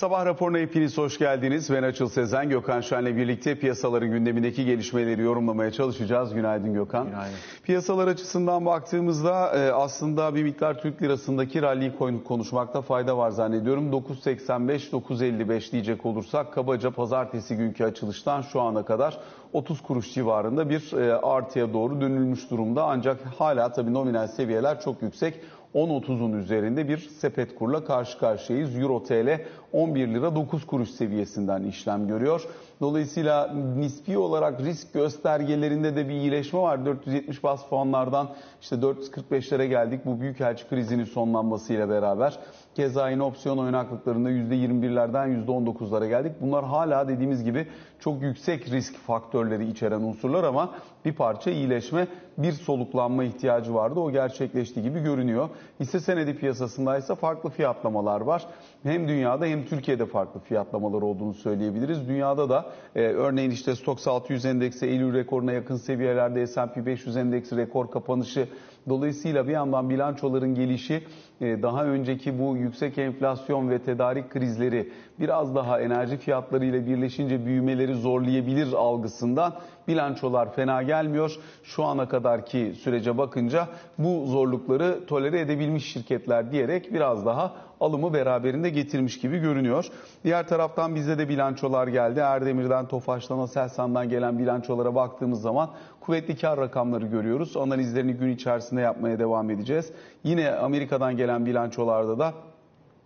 Sabah raporuna hepiniz hoş geldiniz. Ben Açıl Sezen, Gökhan Şen'le birlikte piyasaların gündemindeki gelişmeleri yorumlamaya çalışacağız. Günaydın Gökhan. Günaydın. Piyasalar açısından baktığımızda e, aslında bir miktar Türk lirasındaki rally'i konuşmakta fayda var zannediyorum. 9.85-9.55 diyecek olursak kabaca pazartesi günkü açılıştan şu ana kadar 30 kuruş civarında bir e, artıya doğru dönülmüş durumda. Ancak hala tabii nominal seviyeler çok yüksek. 10.30'un üzerinde bir sepet kurla karşı karşıyayız. Euro TL 11 lira 9 kuruş seviyesinden işlem görüyor. Dolayısıyla nispi olarak risk göstergelerinde de bir iyileşme var. 470 bas puanlardan işte 445'lere geldik bu büyükelçi krizinin sonlanmasıyla beraber. Keza yine opsiyon oynaklıklarında %21'lerden %19'lara geldik. Bunlar hala dediğimiz gibi çok yüksek risk faktörleri içeren unsurlar ama bir parça iyileşme, bir soluklanma ihtiyacı vardı. O gerçekleştiği gibi görünüyor. Hisse senedi piyasasında ise farklı fiyatlamalar var. Hem dünyada hem Türkiye'de farklı fiyatlamalar olduğunu söyleyebiliriz. Dünyada da e, örneğin işte Stoxx 600 endeksi Eylül rekoruna yakın seviyelerde S&P 500 endeksi rekor kapanışı Dolayısıyla bir yandan bilançoların gelişi e, daha önceki bu yüksek enflasyon ve tedarik krizleri biraz daha enerji fiyatları ile birleşince büyümeleri zorlayabilir algısından bilançolar fena gelmiyor. Şu ana kadarki sürece bakınca bu zorlukları tolere edebilmiş şirketler diyerek biraz daha alımı beraberinde getirmiş gibi görünüyor. Diğer taraftan bizde de bilançolar geldi. Erdemir'den, Tofaş'tan, Aselsan'dan gelen bilançolara baktığımız zaman kuvvetli kar rakamları görüyoruz. Analizlerini gün içerisinde yapmaya devam edeceğiz. Yine Amerika'dan gelen bilançolarda da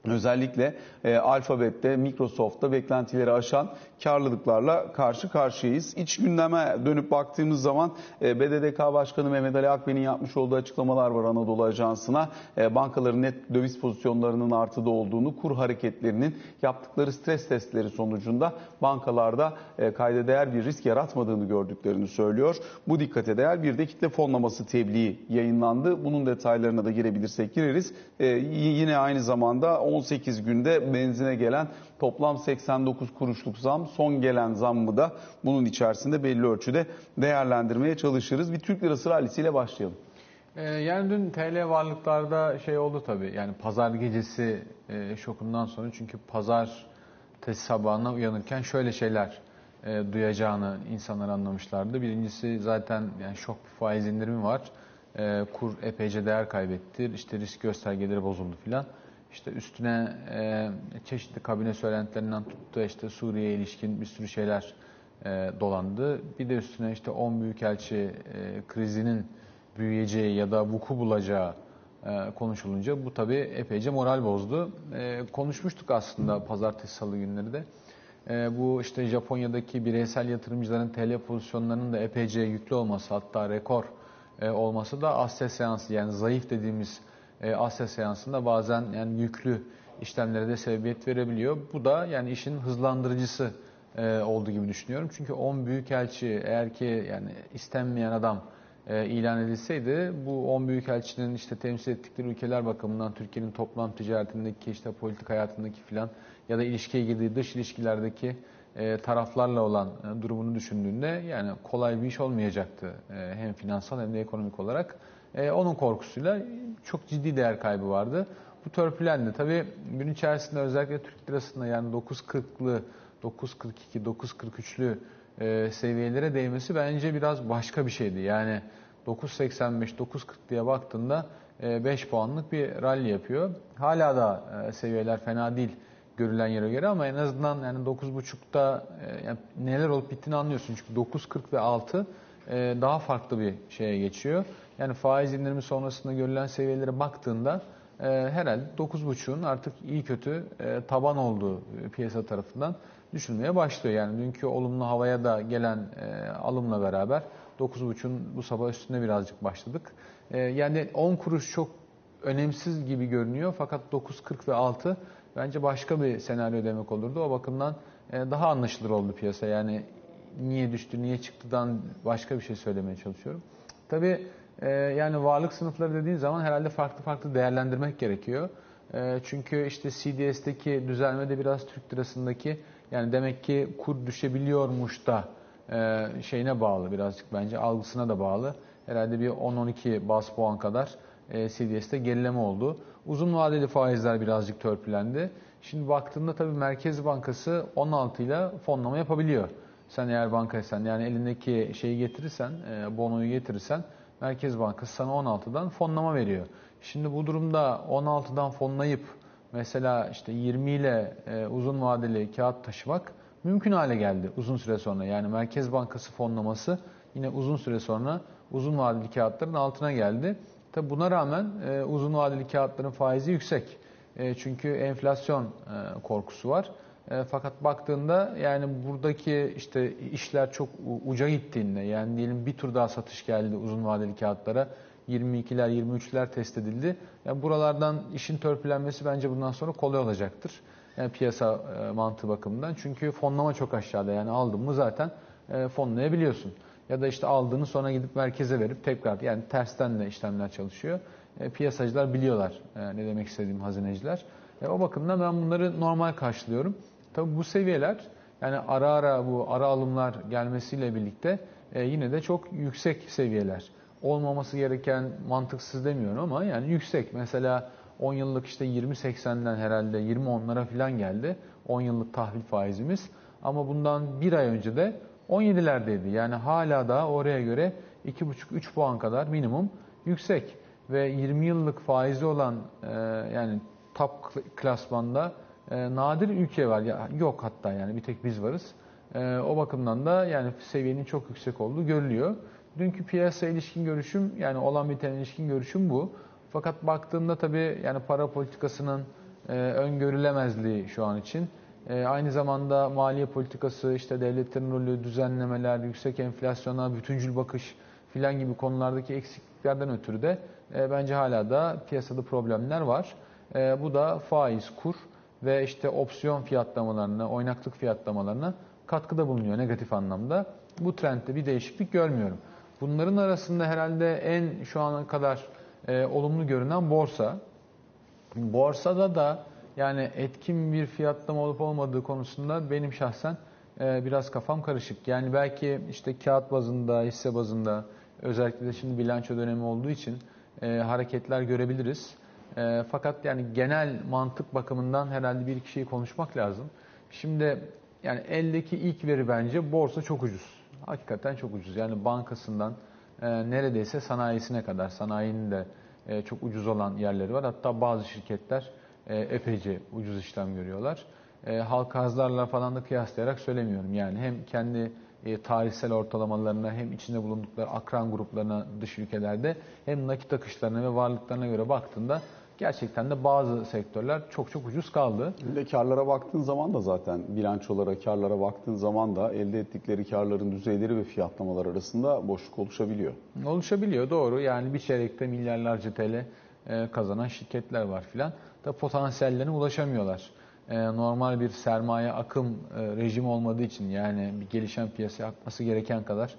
Özellikle e, Alphabet'te, Microsoft'ta beklentileri aşan karlılıklarla karşı karşıyayız. İç gündeme dönüp baktığımız zaman e, BDDK Başkanı Mehmet Ali Akben'in yapmış olduğu açıklamalar var Anadolu Ajansı'na. E, bankaların net döviz pozisyonlarının artıda olduğunu, kur hareketlerinin yaptıkları stres testleri sonucunda bankalarda e, kayda değer bir risk yaratmadığını gördüklerini söylüyor. Bu dikkate değer bir de kitle fonlaması tebliği yayınlandı. Bunun detaylarına da girebilirsek gireriz. Yine aynı zamanda 18 günde benzine gelen toplam 89 kuruşluk zam son gelen zammı da bunun içerisinde belli ölçüde değerlendirmeye çalışırız. Bir Türk lirası rallisiyle başlayalım. Ee, yani dün TL varlıklarda şey oldu tabii yani pazar gecesi e, şokundan sonra çünkü pazar sabahına uyanırken şöyle şeyler e, duyacağını insanlar anlamışlardı. Birincisi zaten yani şok bir faiz indirimi var. E, kur epeyce değer kaybetti. İşte risk göstergeleri bozuldu filan. İşte üstüne e, çeşitli kabine söylentilerinden tuttu işte Suriye'ye ilişkin bir sürü şeyler e, dolandı. Bir de üstüne işte 10 büyükelçi e, krizinin büyüyeceği ya da vuku bulacağı e, konuşulunca bu tabii epeyce moral bozdu. E, konuşmuştuk aslında pazartesi salı günleri de. E, bu işte Japonya'daki bireysel yatırımcıların TL pozisyonlarının da epeyce yüklü olması hatta rekor e, olması da Asya seansı yani zayıf dediğimiz e, Asya seansında bazen yani yüklü işlemlere de sebebiyet verebiliyor. Bu da yani işin hızlandırıcısı e, olduğu gibi düşünüyorum. Çünkü 10 büyükelçi eğer ki yani istenmeyen adam e, ilan edilseydi bu 10 büyükelçinin işte temsil ettikleri ülkeler bakımından Türkiye'nin toplam ticaretindeki işte politik hayatındaki filan ya da ilişkiye girdiği dış ilişkilerdeki e, taraflarla olan e, durumunu düşündüğünde yani kolay bir iş olmayacaktı e, hem finansal hem de ekonomik olarak. Onun korkusuyla çok ciddi değer kaybı vardı. Bu törpülendi. Tabii gün içerisinde özellikle Türk lirasında yani 9.40'lı, 9.42, 9.43'lü e, seviyelere değmesi bence biraz başka bir şeydi. Yani 9.85, 9.40 diye baktığında e, 5 puanlık bir rally yapıyor. Hala da seviyeler fena değil görülen yere göre ama en azından yani 9.5'ta e, yani neler olup bittiğini anlıyorsun. Çünkü 9.40 ve 6 e, daha farklı bir şeye geçiyor. Yani faiz indirimi sonrasında görülen seviyelere baktığında e, herhalde 9.5'un artık iyi kötü e, taban olduğu e, piyasa tarafından düşünmeye başlıyor. Yani dünkü olumlu havaya da gelen alımla beraber 9.5'un bu sabah üstüne birazcık başladık. Yani 10 kuruş çok önemsiz gibi görünüyor fakat 9.40 ve 6 bence başka bir senaryo demek olurdu. O bakımdan e, daha anlaşılır oldu piyasa. Yani niye düştü, niye çıktıdan başka bir şey söylemeye çalışıyorum. Tabii e, yani varlık sınıfları dediğin zaman herhalde farklı farklı değerlendirmek gerekiyor. E, çünkü işte CDS'teki düzelme de biraz Türk lirasındaki yani demek ki kur düşebiliyormuş da şeyine bağlı birazcık bence algısına da bağlı. Herhalde bir 10-12 bas puan kadar CDS'te gerileme oldu. Uzun vadeli faizler birazcık törpülendi. Şimdi baktığında tabii Merkez Bankası 16 ile fonlama yapabiliyor. Sen eğer bankaysan yani elindeki şeyi getirirsen, e, bonoyu getirirsen Merkez Bankası sana 16'dan fonlama veriyor. Şimdi bu durumda 16'dan fonlayıp mesela işte 20 ile e, uzun vadeli kağıt taşımak mümkün hale geldi uzun süre sonra. Yani Merkez Bankası fonlaması yine uzun süre sonra uzun vadeli kağıtların altına geldi. Tabi buna rağmen e, uzun vadeli kağıtların faizi yüksek. E, çünkü enflasyon e, korkusu var. E, fakat baktığında yani buradaki işte işler çok uca gittiğinde yani diyelim bir tur daha satış geldi uzun vadeli kağıtlara 22'ler 23'ler test edildi. Yani buralardan işin törpülenmesi bence bundan sonra kolay olacaktır. Yani piyasa e, mantığı bakımından. Çünkü fonlama çok aşağıda. Yani aldın mı zaten e, fonlayabiliyorsun. Ya da işte aldığını sonra gidip merkeze verip tekrar yani tersten de işlemler çalışıyor. E, piyasacılar biliyorlar e, ne demek istediğim hazineciler. E, o bakımdan ben bunları normal karşılıyorum. Tabii bu seviyeler yani ara ara bu ara alımlar gelmesiyle birlikte e, yine de çok yüksek seviyeler. Olmaması gereken mantıksız demiyorum ama yani yüksek. Mesela 10 yıllık işte 20.80'den herhalde 20.10'lara falan geldi. 10 yıllık tahvil faizimiz. Ama bundan bir ay önce de 17'lerdeydi. Yani hala da oraya göre 2,5-3 puan kadar minimum yüksek. Ve 20 yıllık faizi olan e, yani top klasmanda e, nadir ülke var. Yok hatta yani bir tek biz varız. E, o bakımdan da yani seviyenin çok yüksek olduğu görülüyor. Dünkü piyasa ilişkin görüşüm yani olan biten ilişkin görüşüm bu. Fakat baktığımda tabii yani para politikasının öngörülemezliği şu an için. E, aynı zamanda maliye politikası, işte devletlerin rolü, düzenlemeler, yüksek enflasyona, bütüncül bakış filan gibi konulardaki eksikliklerden ötürü de e, bence hala da piyasada problemler var. E, bu da faiz, kur ve işte opsiyon fiyatlamalarına, oynaklık fiyatlamalarına katkıda bulunuyor negatif anlamda. Bu trendde bir değişiklik görmüyorum. Bunların arasında herhalde en şu ana kadar e, olumlu görünen borsa. Borsada da yani etkin bir fiyatlama olup olmadığı konusunda benim şahsen e, biraz kafam karışık. Yani belki işte kağıt bazında, hisse bazında özellikle de şimdi bilanço dönemi olduğu için e, hareketler görebiliriz. E, fakat yani genel mantık bakımından herhalde bir iki şeyi konuşmak lazım. Şimdi yani eldeki ilk veri bence borsa çok ucuz. Hakikaten çok ucuz. Yani bankasından neredeyse sanayisine kadar sanayinin de çok ucuz olan yerleri var. Hatta bazı şirketler e, epeyce ucuz işlem görüyorlar. E, halka arzlarla falan da kıyaslayarak söylemiyorum. Yani hem kendi e, tarihsel ortalamalarına hem içinde bulundukları akran gruplarına dış ülkelerde hem nakit akışlarına ve varlıklarına göre baktığında gerçekten de bazı sektörler çok çok ucuz kaldı. Bir de karlara baktığın zaman da zaten bilançolara, karlara baktığın zaman da elde ettikleri karların düzeyleri ve fiyatlamalar arasında boşluk oluşabiliyor. Oluşabiliyor doğru. Yani bir çeyrekte milyarlarca TL e, kazanan şirketler var filan. Da potansiyellerine ulaşamıyorlar. E, Normal bir sermaye akım e, rejimi olmadığı için yani bir gelişen piyasaya akması gereken kadar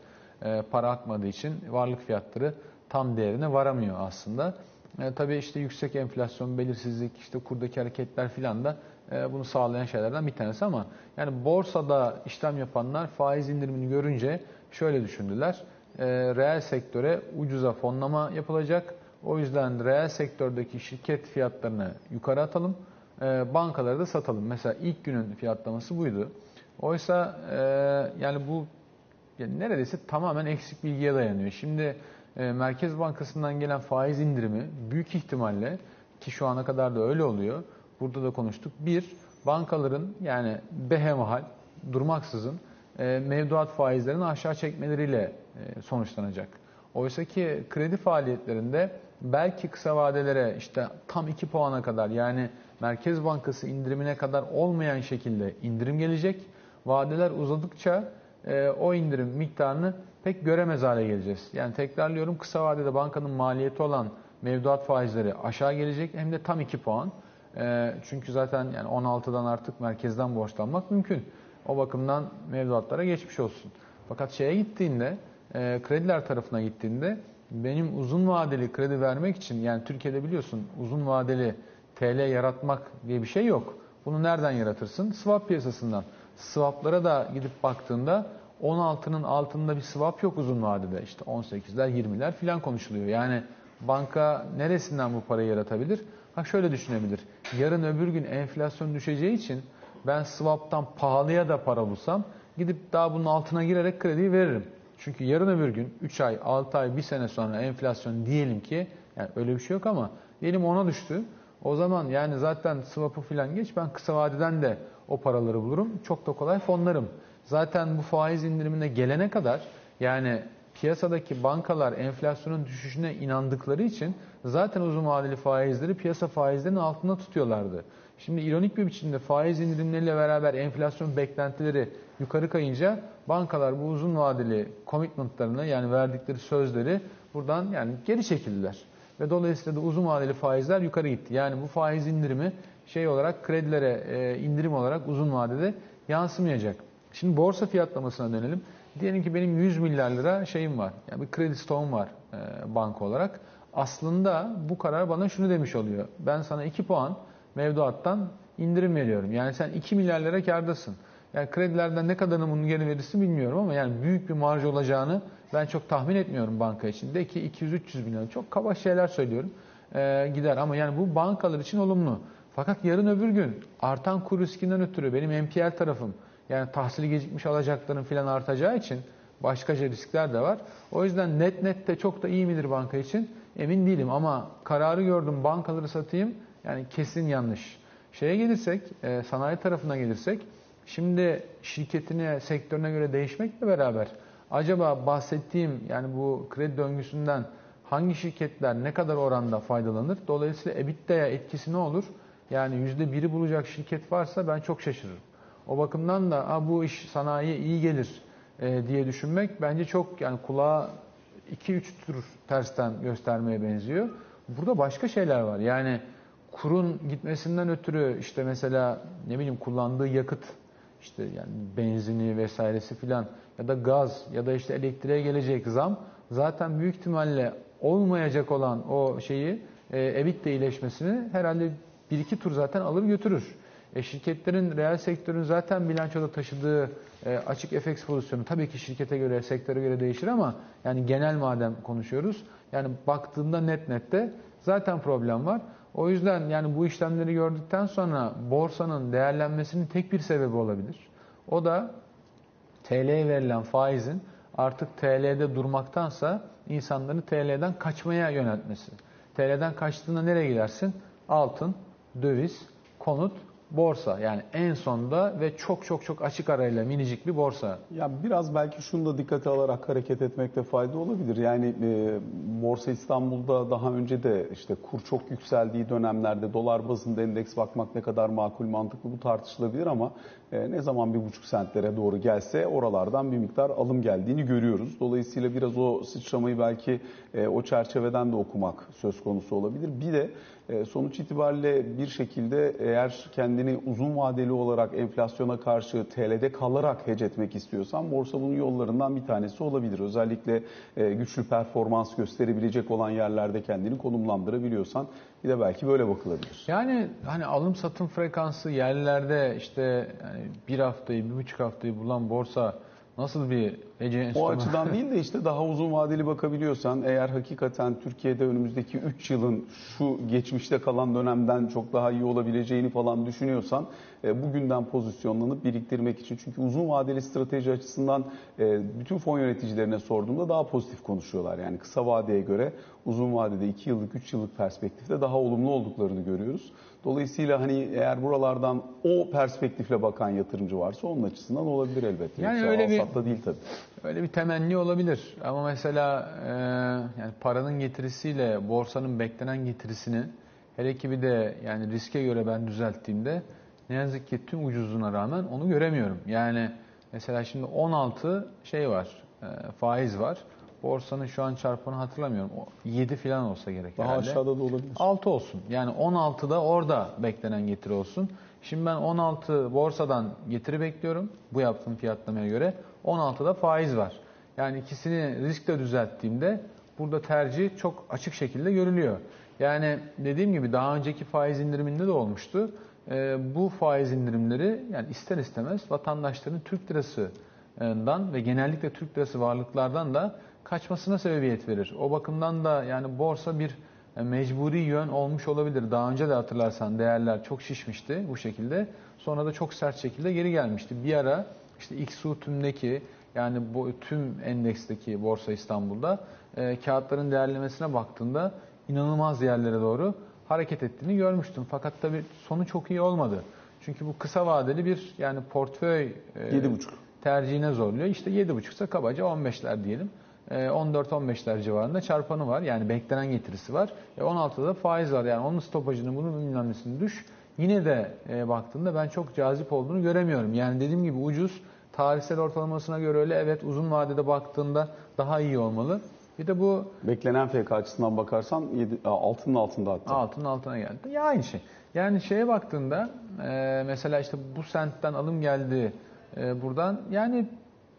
e, para akmadığı için varlık fiyatları tam değerine varamıyor aslında. E, tabii işte yüksek enflasyon, belirsizlik, işte kurdaki hareketler filan da bunu sağlayan şeylerden bir tanesi ama yani borsada işlem yapanlar faiz indirimini görünce şöyle düşündüler. Reel sektöre ucuza fonlama yapılacak. O yüzden reel sektördeki şirket fiyatlarını yukarı atalım. E, bankaları da satalım. Mesela ilk günün fiyatlaması buydu. Oysa e, yani bu yani neredeyse tamamen eksik bilgiye dayanıyor. Şimdi e, Merkez Bankası'ndan gelen faiz indirimi büyük ihtimalle ki şu ana kadar da öyle oluyor. Burada da konuştuk. Bir, bankaların yani behemahal durmaksızın e, mevduat faizlerini aşağı çekmeleriyle sonuçlanacak. Oysa ki kredi faaliyetlerinde belki kısa vadelere işte tam 2 puana kadar yani Merkez Bankası indirimine kadar olmayan şekilde indirim gelecek. Vadeler uzadıkça e, o indirim miktarını pek göremez hale geleceğiz. Yani tekrarlıyorum kısa vadede bankanın maliyeti olan mevduat faizleri aşağı gelecek hem de tam 2 puan. E, çünkü zaten yani 16'dan artık merkezden borçlanmak mümkün. O bakımdan mevduatlara geçmiş olsun. Fakat şeye gittiğinde, e, krediler tarafına gittiğinde benim uzun vadeli kredi vermek için yani Türkiye'de biliyorsun uzun vadeli TL yaratmak diye bir şey yok. Bunu nereden yaratırsın? Swap piyasasından. Swaplara da gidip baktığında 16'nın altında bir swap yok uzun vadede. İşte 18'ler, 20'ler filan konuşuluyor. Yani banka neresinden bu parayı yaratabilir? Bak şöyle düşünebilir. Yarın öbür gün enflasyon düşeceği için ben swap'tan pahalıya da para bulsam gidip daha bunun altına girerek krediyi veririm. Çünkü yarın öbür gün 3 ay, 6 ay, 1 sene sonra enflasyon diyelim ki yani öyle bir şey yok ama diyelim ona düştü. O zaman yani zaten swap'ı falan geç ben kısa vadeden de o paraları bulurum. Çok da kolay fonlarım. Zaten bu faiz indirimine gelene kadar yani piyasadaki bankalar enflasyonun düşüşüne inandıkları için zaten uzun vadeli faizleri piyasa faizlerinin altında tutuyorlardı. Şimdi ironik bir biçimde faiz indirimleriyle beraber enflasyon beklentileri yukarı kayınca bankalar bu uzun vadeli commitmentlarını yani verdikleri sözleri buradan yani geri çekildiler. Ve dolayısıyla da uzun vadeli faizler yukarı gitti. Yani bu faiz indirimi şey olarak kredilere e, indirim olarak uzun vadede yansımayacak. Şimdi borsa fiyatlamasına dönelim. Diyelim ki benim 100 milyar lira şeyim var. Yani bir kredi stoğum var e, banka olarak. Aslında bu karar bana şunu demiş oluyor. Ben sana 2 puan mevduattan indirim veriyorum. Yani sen 2 milyar lira kardasın. Yani kredilerden ne kadarını bunu geri verirsin bilmiyorum ama yani büyük bir marj olacağını ben çok tahmin etmiyorum banka için. De ki 200-300 bin lira. Çok kaba şeyler söylüyorum. Ee, gider ama yani bu bankalar için olumlu. Fakat yarın öbür gün artan kur riskinden ötürü benim NPL tarafım yani tahsili gecikmiş alacakların filan artacağı için başkaca riskler de var. O yüzden net net de çok da iyi midir banka için emin değilim ama kararı gördüm bankaları satayım yani kesin yanlış. Şeye gelirsek e, sanayi tarafına gelirsek şimdi şirketine sektörüne göre değişmekle beraber acaba bahsettiğim yani bu kredi döngüsünden hangi şirketler ne kadar oranda faydalanır? Dolayısıyla EBITDA'ya etkisi ne olur? Yani %1'i bulacak şirket varsa ben çok şaşırırım. O bakımdan da bu iş sanayiye iyi gelir e, diye düşünmek bence çok yani kulağa 2-3 tur tersten göstermeye benziyor. Burada başka şeyler var. Yani kurun gitmesinden ötürü işte mesela ne bileyim kullandığı yakıt işte yani benzini vesairesi filan ya da gaz ya da işte elektriğe gelecek zam zaten büyük ihtimalle olmayacak olan o şeyi e, EBITDA iyileşmesini herhalde bir iki tur zaten alır götürür. E, şirketlerin reel sektörün zaten bilançoda taşıdığı e, açık FX pozisyonu tabii ki şirkete göre, sektöre göre değişir ama yani genel madem konuşuyoruz. Yani baktığında net nette zaten problem var. O yüzden yani bu işlemleri gördükten sonra borsanın değerlenmesinin tek bir sebebi olabilir. O da TL'ye verilen faizin artık TL'de durmaktansa insanları TL'den kaçmaya yöneltmesi. TL'den kaçtığında nereye gidersin? Altın, döviz, konut, borsa. Yani en sonda ve çok çok çok açık arayla minicik bir borsa. Ya biraz belki şunu da dikkate alarak hareket etmekte fayda olabilir. Yani e, Borsa İstanbul'da daha önce de işte kur çok yükseldiği dönemlerde dolar bazında endeks bakmak ne kadar makul mantıklı bu tartışılabilir ama ne zaman bir buçuk sentlere doğru gelse oralardan bir miktar alım geldiğini görüyoruz. Dolayısıyla biraz o sıçramayı belki e, o çerçeveden de okumak söz konusu olabilir. Bir de e, sonuç itibariyle bir şekilde eğer kendini uzun vadeli olarak enflasyona karşı TL'de kalarak hece etmek istiyorsan borsa bunun yollarından bir tanesi olabilir. Özellikle e, güçlü performans gösterebilecek olan yerlerde kendini konumlandırabiliyorsan bir de belki böyle bakılabilir. Yani hani alım satım frekansı yerlerde işte yani bir haftayı, bir buçuk haftayı bulan borsa nasıl bir hece O açıdan değil de işte daha uzun vadeli bakabiliyorsan eğer hakikaten Türkiye'de önümüzdeki 3 yılın şu geçmişte kalan dönemden çok daha iyi olabileceğini falan düşünüyorsan e, bugünden pozisyonlanıp biriktirmek için. Çünkü uzun vadeli strateji açısından e, bütün fon yöneticilerine sorduğumda daha pozitif konuşuyorlar. Yani kısa vadeye göre uzun vadede 2 yıllık 3 yıllık perspektifte daha olumlu olduklarını görüyoruz. Dolayısıyla hani eğer buralardan o perspektifle bakan yatırımcı varsa onun açısından olabilir elbette. Yani Yoksa öyle bir değil tabii. Öyle bir temenni olabilir ama mesela e, yani paranın getirisiyle borsanın beklenen getirisini hele ki bir de yani riske göre ben düzelttiğimde ne yazık ki tüm ucuzluğuna rağmen onu göremiyorum. Yani mesela şimdi 16 şey var, e, faiz var. Borsanın şu an çarpanı hatırlamıyorum. O 7 falan olsa gerek Daha herhalde. aşağıda da olabilir. 6 olsun. Yani 16'da orada beklenen getiri olsun. Şimdi ben 16 borsadan getiri bekliyorum bu yaptığım fiyatlamaya göre. 16'da faiz var. Yani ikisini riskle düzelttiğimde burada tercih çok açık şekilde görülüyor. Yani dediğim gibi daha önceki faiz indiriminde de olmuştu. Ee, bu faiz indirimleri yani ister istemez vatandaşların Türk lirasından ve genellikle Türk lirası varlıklardan da kaçmasına sebebiyet verir. O bakımdan da yani borsa bir Yani mecburi yön olmuş olabilir. Daha önce de hatırlarsan değerler çok şişmişti bu şekilde. Sonra da çok sert şekilde geri gelmişti. Bir ara işte XU tümdeki yani bu tüm endeksteki Borsa İstanbul'da e, kağıtların değerlemesine baktığında inanılmaz yerlere doğru hareket ettiğini görmüştüm. Fakat tabii sonu çok iyi olmadı. Çünkü bu kısa vadeli bir yani portföy e, 7,5. tercihine zorluyor. İşte 7,5 ise kabaca 15'ler diyelim. E, 14-15'ler civarında çarpanı var. Yani beklenen getirisi var. E, 16'da da faiz var. Yani onun stopajını bunun bilmem düş. Yine de e, baktığında ben çok cazip olduğunu göremiyorum. Yani dediğim gibi ucuz. Tarihsel ortalamasına göre öyle evet uzun vadede baktığında daha iyi olmalı. Bir de bu Beklenen FK açısından bakarsan 7, altının altında hatta. altının altına geldi. Ya aynı şey. Yani şeye baktığında e, mesela işte bu sentten alım geldi e, buradan yani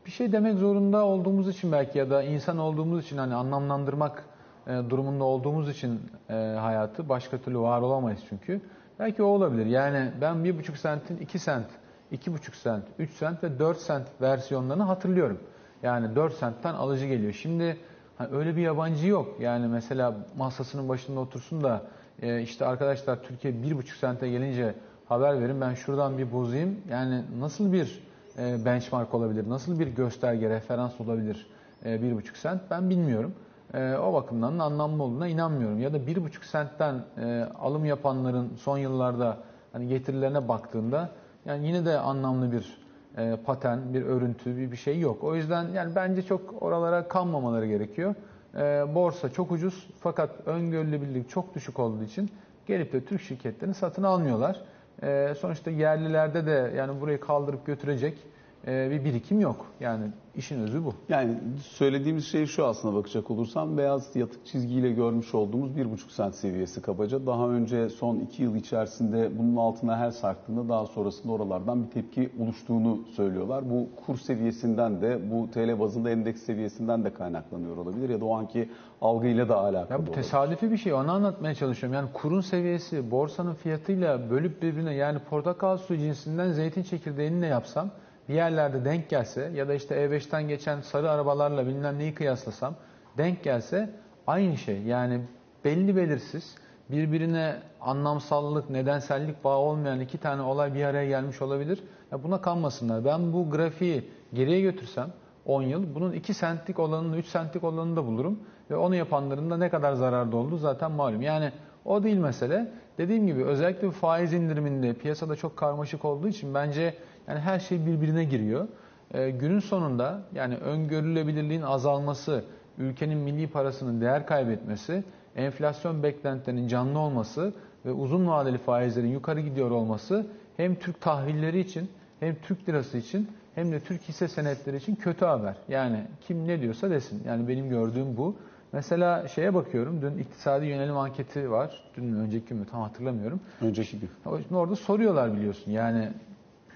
bir şey demek zorunda olduğumuz için belki ya da insan olduğumuz için hani anlamlandırmak e, durumunda olduğumuz için e, hayatı başka türlü var olamayız çünkü. Belki o olabilir. Yani ben bir buçuk sentin iki sent, iki buçuk sent, üç sent ve dört sent versiyonlarını hatırlıyorum. Yani 4 sentten alıcı geliyor. Şimdi hani öyle bir yabancı yok. Yani mesela masasının başında otursun da e, işte arkadaşlar Türkiye 1,5 sente gelince haber verin ben şuradan bir bozayım. Yani nasıl bir benchmark olabilir? Nasıl bir gösterge, referans olabilir e, 1,5 sent? Ben bilmiyorum. E, o bakımdan da anlamlı olduğuna inanmıyorum. Ya da 1,5 sentten e, alım yapanların son yıllarda hani getirilerine baktığında yani yine de anlamlı bir e, paten, bir örüntü, bir, bir şey yok. O yüzden yani bence çok oralara kanmamaları gerekiyor. E, borsa çok ucuz fakat öngörülebilirlik çok düşük olduğu için gelip de Türk şirketlerini satın almıyorlar. E, sonuçta yerlilerde de yani burayı kaldırıp götürecek e, bir birikim yok. Yani işin özü bu. Yani söylediğimiz şey şu aslında bakacak olursam beyaz yatık çizgiyle görmüş olduğumuz 1,5 sent seviyesi kabaca. Daha önce son 2 yıl içerisinde bunun altına her sarktığında daha sonrasında oralardan bir tepki oluştuğunu söylüyorlar. Bu kur seviyesinden de bu TL bazında endeks seviyesinden de kaynaklanıyor olabilir ya da o anki algıyla da alakalı Ya bu olabilir. tesadüfi bir şey. Onu anlatmaya çalışıyorum. Yani kurun seviyesi borsanın fiyatıyla bölüp birbirine yani portakal suyu cinsinden zeytin çekirdeğini ne yapsam bir yerlerde denk gelse ya da işte E5'ten geçen sarı arabalarla bilmem neyi kıyaslasam denk gelse aynı şey. Yani belli belirsiz birbirine anlamsallık, nedensellik bağı olmayan iki tane olay bir araya gelmiş olabilir. Ya buna kanmasınlar. Ben bu grafiği geriye götürsem 10 yıl bunun 2 sentlik olanını 3 sentlik olanını da bulurum ve onu yapanların da ne kadar zararda olduğu zaten malum. Yani o değil mesele. Dediğim gibi özellikle faiz indiriminde piyasada çok karmaşık olduğu için bence yani her şey birbirine giriyor. Ee, günün sonunda yani öngörülebilirliğin azalması, ülkenin milli parasının değer kaybetmesi, enflasyon beklentilerinin canlı olması ve uzun vadeli faizlerin yukarı gidiyor olması hem Türk tahvilleri için hem Türk lirası için hem de Türk hisse senetleri için kötü haber. Yani kim ne diyorsa desin. Yani benim gördüğüm bu. Mesela şeye bakıyorum. Dün iktisadi yönelim anketi var. Dün önceki gün mü tam hatırlamıyorum. Önceki gün. Şimdi orada soruyorlar biliyorsun. Yani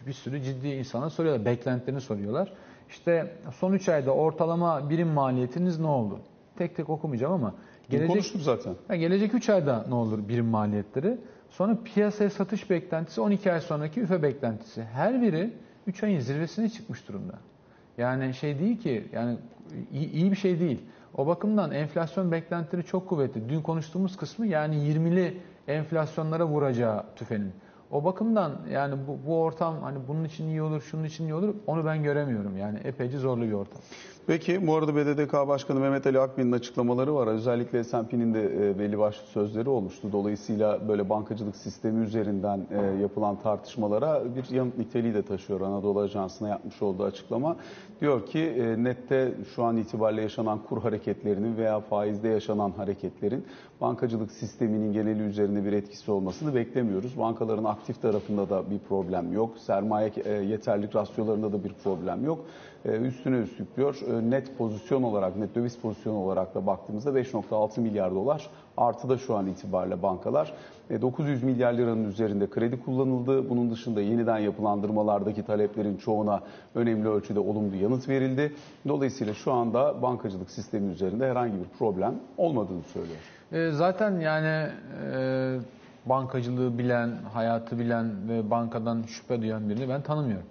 bir sürü ciddi insana soruyorlar. Beklentilerini soruyorlar. İşte son 3 ayda ortalama birim maliyetiniz ne oldu? Tek tek okumayacağım ama gelecek konuştuk zaten. Ha, gelecek 3 ayda ne olur birim maliyetleri? Sonra piyasaya satış beklentisi, 12 ay sonraki üfe beklentisi. Her biri 3 ayın zirvesine çıkmış durumda. Yani şey değil ki, yani iyi, iyi bir şey değil. O bakımdan enflasyon beklentileri çok kuvvetli. Dün konuştuğumuz kısmı yani 20'li enflasyonlara vuracağı tüfenin. O bakımdan yani bu, bu ortam hani bunun için iyi olur, şunun için iyi olur onu ben göremiyorum. Yani epeyce zorlu bir ortam. Peki bu arada BDDK Başkanı Mehmet Ali Akbil'in açıklamaları var. Özellikle S&P'nin de e, belli başlı sözleri olmuştu. Dolayısıyla böyle bankacılık sistemi üzerinden e, yapılan tartışmalara bir yanıt niteliği de taşıyor Anadolu Ajansı'na yapmış olduğu açıklama. Diyor ki e, nette şu an itibariyle yaşanan kur hareketlerinin veya faizde yaşanan hareketlerin bankacılık sisteminin geneli üzerinde bir etkisi olmasını beklemiyoruz. Bankaların aktif tarafında da bir problem yok. Sermaye e, yeterlilik rasyolarında da bir problem yok. E, Üstüne üstlük diyor e, net pozisyon olarak, net döviz pozisyonu olarak da baktığımızda 5.6 milyar dolar artıda şu an itibariyle bankalar. E, 900 milyar liranın üzerinde kredi kullanıldı. Bunun dışında yeniden yapılandırmalardaki taleplerin çoğuna önemli ölçüde olumlu yanıt verildi. Dolayısıyla şu anda bankacılık sistemi üzerinde herhangi bir problem olmadığını söylüyor. E, Zaten yani e, bankacılığı bilen, hayatı bilen ve bankadan şüphe duyan birini ben tanımıyorum.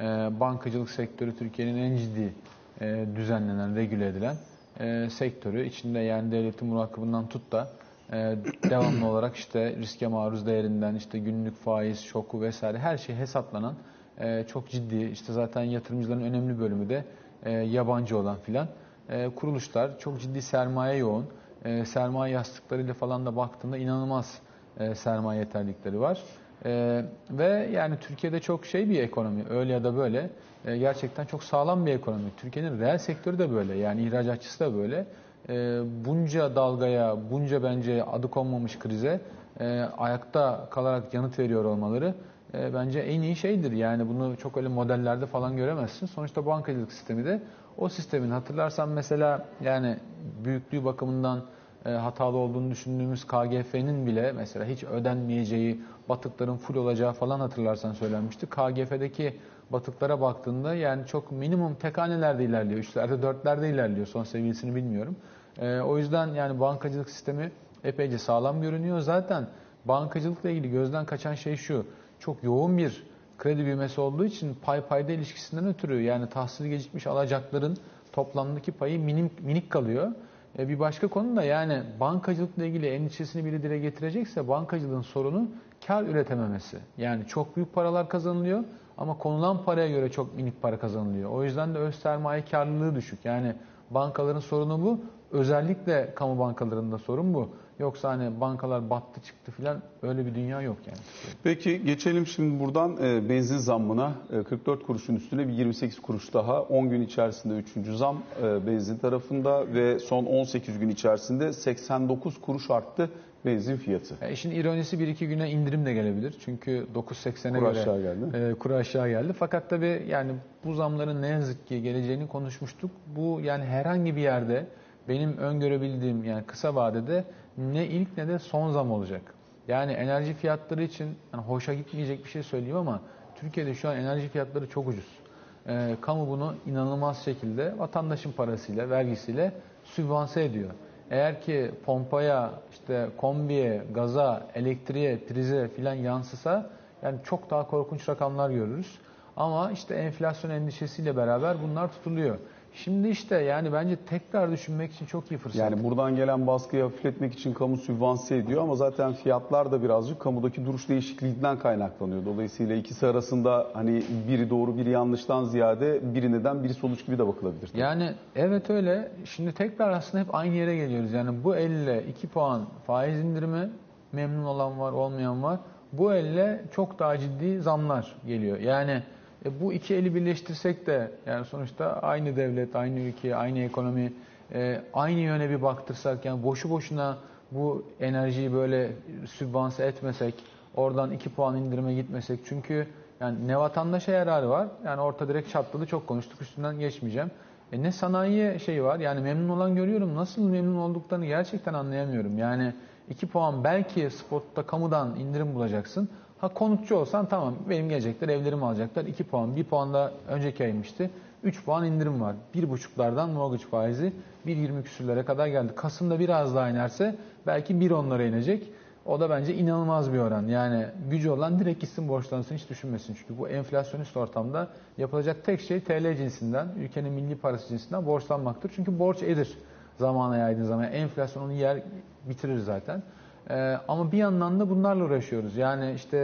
E, bankacılık sektörü Türkiye'nin en ciddi e, düzenlenen, regüle edilen e, sektörü. İçinde yani devletin murakabından tut da e, devamlı olarak işte riske maruz değerinden işte günlük faiz şoku vesaire her şey hesaplanan e, çok ciddi işte zaten yatırımcıların önemli bölümü de e, yabancı olan filan e, kuruluşlar çok ciddi sermaye yoğun e, sermaye yastıklarıyla falan da baktığında inanılmaz e, sermaye yeterlikleri var. E, ve yani Türkiye'de çok şey bir ekonomi öyle ya da böyle e, gerçekten çok sağlam bir ekonomi. Türkiye'nin reel sektörü de böyle yani ihracatçısı da böyle. E, bunca dalgaya, bunca bence adı konmamış krize e, ayakta kalarak yanıt veriyor olmaları e, bence en iyi şeydir. Yani bunu çok öyle modellerde falan göremezsin. Sonuçta bankacılık sistemi de o sistemin hatırlarsan mesela yani büyüklüğü bakımından e, hatalı olduğunu düşündüğümüz KGF'nin bile mesela hiç ödenmeyeceği, batıkların full olacağı falan hatırlarsan söylenmişti. KGF'deki batıklara baktığında yani çok minimum tek hanelerde ilerliyor. Üçlerde, dörtlerde ilerliyor. Son seviyesini bilmiyorum. E, o yüzden yani bankacılık sistemi epeyce sağlam görünüyor. Zaten bankacılıkla ilgili gözden kaçan şey şu. Çok yoğun bir kredi büyümesi olduğu için pay payda ilişkisinden ötürü yani tahsili gecikmiş alacakların toplamdaki payı minik, minik kalıyor. E, bir başka konu da yani bankacılıkla ilgili endişesini biri dile getirecekse bankacılığın sorunu kar üretememesi. Yani çok büyük paralar kazanılıyor ama konulan paraya göre çok minik para kazanılıyor. O yüzden de öz sermaye karlılığı düşük. Yani bankaların sorunu bu. Özellikle kamu bankalarında sorun bu. Yoksa hani bankalar battı çıktı filan öyle bir dünya yok yani. Peki geçelim şimdi buradan e, benzin zammına. E, 44 kuruşun üstüne bir 28 kuruş daha. 10 gün içerisinde 3. zam e, benzin tarafında ve son 18 gün içerisinde 89 kuruş arttı benzin fiyatı. E, işin ironisi bir iki güne indirim de gelebilir. Çünkü 9.80'e Kur göre aşağı geldi. e, kuru aşağı geldi. Fakat tabii yani bu zamların ne yazık ki geleceğini konuşmuştuk. Bu yani herhangi bir yerde benim öngörebildiğim yani kısa vadede ne ilk ne de son zam olacak. Yani enerji fiyatları için yani hoşa gitmeyecek bir şey söyleyeyim ama Türkiye'de şu an enerji fiyatları çok ucuz. Ee, kamu bunu inanılmaz şekilde vatandaşın parasıyla, vergisiyle sübvanse ediyor. Eğer ki pompaya, işte kombiye, gaza, elektriğe, prize filan yansısa yani çok daha korkunç rakamlar görürüz. Ama işte enflasyon endişesiyle beraber bunlar tutuluyor. Şimdi işte yani bence tekrar düşünmek için çok iyi fırsat. Yani buradan gelen baskıyı hafifletmek için kamu sübvanse ediyor ama zaten fiyatlar da birazcık kamudaki duruş değişikliğinden kaynaklanıyor. Dolayısıyla ikisi arasında hani biri doğru biri yanlıştan ziyade biri neden biri sonuç gibi de bakılabilir. Yani evet öyle. Şimdi tekrar aslında hep aynı yere geliyoruz. Yani bu elle 2 puan faiz indirimi memnun olan var, olmayan var. Bu elle çok daha ciddi zamlar geliyor. Yani e, bu iki eli birleştirsek de yani sonuçta aynı devlet, aynı ülke, aynı ekonomi, e, aynı yöne bir baktırsak yani boşu boşuna bu enerjiyi böyle sübvanse etmesek, oradan 2 puan indirime gitmesek çünkü yani ne vatandaşa yararı var yani orta direkt çatladı çok konuştuk üstünden geçmeyeceğim. E ne sanayiye şeyi var yani memnun olan görüyorum nasıl memnun olduklarını gerçekten anlayamıyorum. Yani 2 puan belki spotta kamudan indirim bulacaksın. Ha konutçu olsan tamam benim gelecekler evlerimi alacaklar 2 puan 1 puan da önceki aymıştı. 3 puan indirim var. 1,5'lardan mortgage faizi 1,20 küsürlere kadar geldi. Kasım'da biraz daha inerse belki 1,10'lara inecek. O da bence inanılmaz bir oran. Yani gücü olan direkt gitsin borçlansın hiç düşünmesin. Çünkü bu enflasyonist ortamda yapılacak tek şey TL cinsinden, ülkenin milli parası cinsinden borçlanmaktır. Çünkü borç edir zamana yaydığın zaman. Enflasyon onu yer bitirir zaten. Ee, ama bir yandan da bunlarla uğraşıyoruz. Yani işte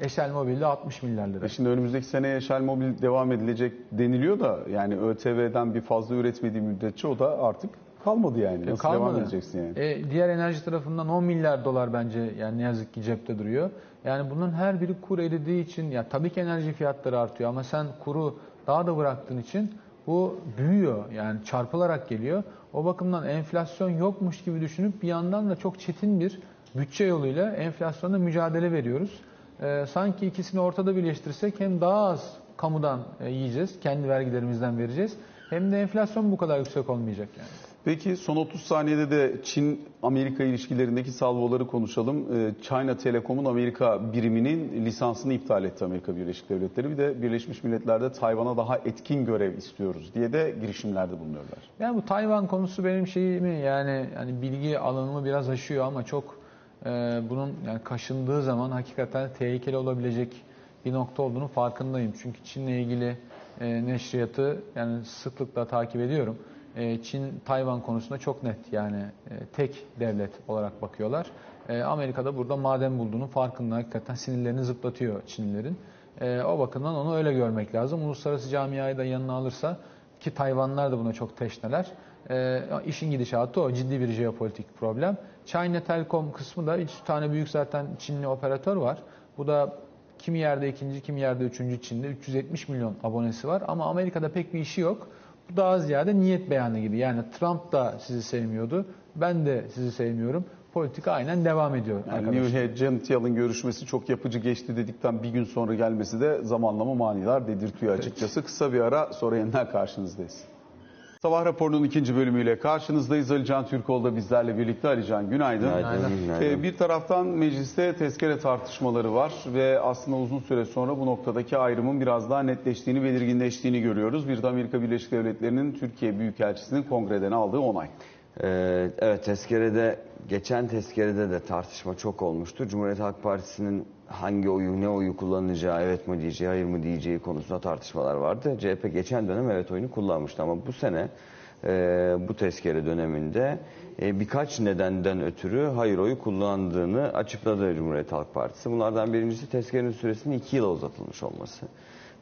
e, Eşel Mobil'de 60 milyar lira. E şimdi önümüzdeki sene Yeşil Mobil devam edilecek deniliyor da yani ÖTV'den bir fazla üretmediği müddetçe o da artık kalmadı yani. Nasıl Kalmadı. devam edeceksin yani? E, diğer enerji tarafından 10 milyar dolar bence yani ne yazık ki cepte duruyor. Yani bunun her biri kur eridiği için ya tabii ki enerji fiyatları artıyor ama sen kuru daha da bıraktığın için bu büyüyor yani çarpılarak geliyor. O bakımdan enflasyon yokmuş gibi düşünüp bir yandan da çok çetin bir bütçe yoluyla enflasyonla mücadele veriyoruz. Ee, sanki ikisini ortada birleştirsek hem daha az kamudan e, yiyeceğiz, kendi vergilerimizden vereceğiz. Hem de enflasyon bu kadar yüksek olmayacak yani. Peki son 30 saniyede de Çin-Amerika ilişkilerindeki salvoları konuşalım. Ee, China Telecom'un Amerika biriminin lisansını iptal etti Amerika Birleşik Devletleri. Bir de Birleşmiş Milletler'de Tayvan'a daha etkin görev istiyoruz diye de girişimlerde bulunuyorlar. Yani bu Tayvan konusu benim şeyimi yani yani bilgi alanımı biraz aşıyor ama çok e, bunun yani kaşındığı zaman hakikaten tehlikeli olabilecek bir nokta olduğunu farkındayım. Çünkü Çin'le ilgili e, neşriyatı yani sıklıkla takip ediyorum. E, Çin Tayvan konusunda çok net yani e, tek devlet olarak bakıyorlar. E, Amerika'da burada maden bulduğunun farkında hakikaten sinirlerini zıplatıyor Çinlilerin. O bakımdan onu öyle görmek lazım. Uluslararası camiayı da yanına alırsa ki Tayvanlar da buna çok teşneler. E, işin gidişatı o ciddi bir jeopolitik problem. China Telecom kısmı da üç tane büyük zaten Çinli operatör var. Bu da kimi yerde ikinci, kimi yerde üçüncü Çin'de 370 milyon abonesi var ama Amerika'da pek bir işi yok. Daha ziyade niyet beyanı gibi. Yani Trump da sizi sevmiyordu, ben de sizi sevmiyorum. Politika aynen devam ediyor Yani arkadaşlar. New Yellen görüşmesi çok yapıcı geçti dedikten bir gün sonra gelmesi de zamanlama maniler dedirtiyor açıkçası. Kısa bir ara sonra yeniden karşınızdayız. Sabah raporunun ikinci bölümüyle karşınızdayız. Ali Can Türkoğlu da bizlerle birlikte. Ali Can günaydın. Günaydın. Günaydın. Ee, bir taraftan mecliste tezkere tartışmaları var ve aslında uzun süre sonra bu noktadaki ayrımın biraz daha netleştiğini, belirginleştiğini görüyoruz. Bir de Amerika Birleşik Devletleri'nin Türkiye Büyükelçisi'nin kongreden aldığı onay. Ee, evet tezkerede geçen tezkerede de tartışma çok olmuştu. Cumhuriyet Halk Partisi'nin hangi oyu ne oyu kullanacağı evet mi diyeceği hayır mı diyeceği konusunda tartışmalar vardı. CHP geçen dönem evet oyunu kullanmıştı ama bu sene e, bu tezkere döneminde e, birkaç nedenden ötürü hayır oyu kullandığını açıkladı Cumhuriyet Halk Partisi. Bunlardan birincisi tezkerenin süresinin iki yıla uzatılmış olması.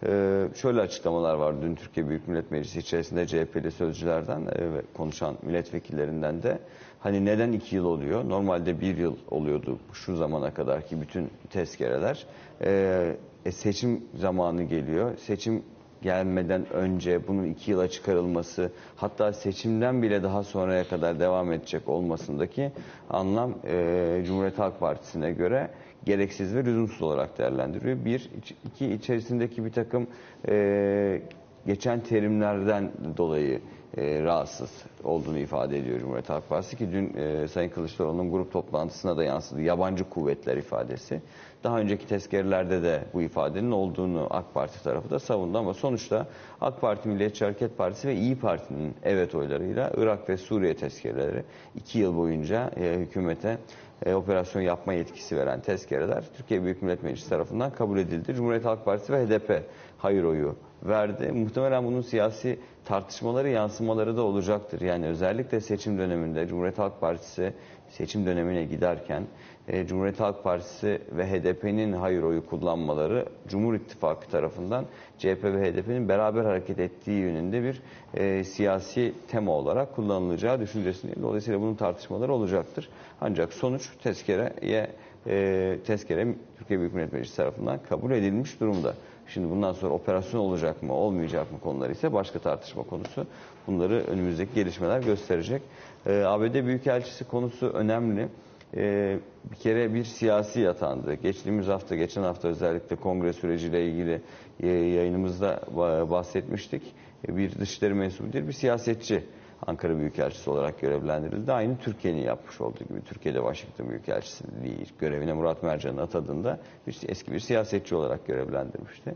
Ee, şöyle açıklamalar vardı dün Türkiye Büyük Millet Meclisi içerisinde CHP'li sözcülerden e, ve konuşan milletvekillerinden de hani neden iki yıl oluyor? Normalde bir yıl oluyordu şu zamana kadar ki bütün tezkereler. Ee, e, seçim zamanı geliyor. Seçim gelmeden önce bunun iki yıla çıkarılması hatta seçimden bile daha sonraya kadar devam edecek olmasındaki anlam e, Cumhuriyet Halk Partisi'ne göre gereksiz ve lüzumsuz olarak değerlendiriyor. Bir, iki içerisindeki bir takım e, geçen terimlerden dolayı e, rahatsız olduğunu ifade ediyor Cumhuriyet Halk Partisi ki dün e, Sayın Kılıçdaroğlu'nun grup toplantısına da yansıdı. Yabancı kuvvetler ifadesi. Daha önceki tezkerelerde de bu ifadenin olduğunu AK Parti tarafı da savundu ama sonuçta AK Parti, Milliyetçi Hareket Partisi ve İyi Parti'nin evet oylarıyla Irak ve Suriye tezkereleri iki yıl boyunca e, hükümete e, operasyon yapma yetkisi veren tezkereler Türkiye Büyük Millet Meclisi tarafından kabul edildi. Cumhuriyet Halk Partisi ve HDP hayır oyu verdi. Muhtemelen bunun siyasi tartışmaları, yansımaları da olacaktır. Yani özellikle seçim döneminde Cumhuriyet Halk Partisi seçim dönemine giderken e, Cumhuriyet Halk Partisi ve HDP'nin hayır oyu kullanmaları Cumhur İttifakı tarafından CHP ve HDP'nin beraber hareket ettiği yönünde bir e, siyasi tema olarak kullanılacağı düşüncesindeyim. Dolayısıyla bunun tartışmaları olacaktır. Ancak sonuç tezkereye e, tezkere Türkiye Büyük Millet Meclisi tarafından kabul edilmiş durumda. Şimdi bundan sonra operasyon olacak mı, olmayacak mı konuları ise başka tartışma konusu. Bunları önümüzdeki gelişmeler gösterecek. Ee, ABD Büyükelçisi konusu önemli. Ee, bir kere bir siyasi yatandı. Geçtiğimiz hafta, geçen hafta özellikle kongre süreciyle ilgili e, yayınımızda ba- bahsetmiştik. E, Bir dışişleri mensubu değil, bir siyasetçi Ankara Büyükelçisi olarak görevlendirildi. Aynı Türkiye'nin yapmış olduğu gibi Türkiye'de Washington Büyükelçiliği görevine Murat Mercan'ı atadığında bir, eski bir siyasetçi olarak görevlendirmişti.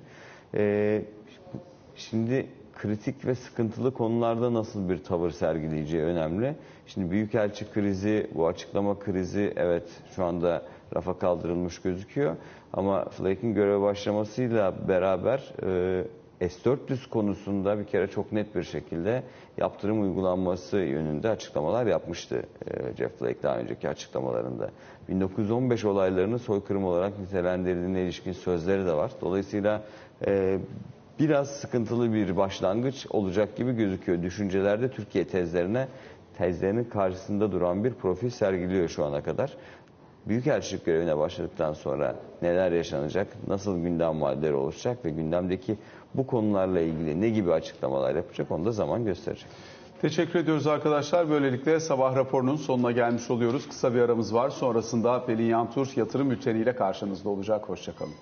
Ee, şimdi kritik ve sıkıntılı konularda nasıl bir tavır sergileyeceği önemli. Şimdi Büyükelçi krizi, bu açıklama krizi evet şu anda rafa kaldırılmış gözüküyor. Ama Flake'in göreve başlamasıyla beraber e, S-400 konusunda bir kere çok net bir şekilde yaptırım uygulanması yönünde açıklamalar yapmıştı e, Jeff Flake daha önceki açıklamalarında. 1915 olaylarını soykırım olarak nitelendirildiğine ilişkin sözleri de var. Dolayısıyla e, biraz sıkıntılı bir başlangıç olacak gibi gözüküyor. Düşüncelerde Türkiye tezlerine tezlerinin karşısında duran bir profil sergiliyor şu ana kadar. Büyükelçilik görevine başladıktan sonra neler yaşanacak, nasıl gündem maddeleri oluşacak ve gündemdeki bu konularla ilgili ne gibi açıklamalar yapacak onu da zaman gösterecek. Teşekkür ediyoruz arkadaşlar. Böylelikle sabah raporunun sonuna gelmiş oluyoruz. Kısa bir aramız var. Sonrasında Pelin Yantur yatırım bülteniyle karşınızda olacak. Hoşçakalın.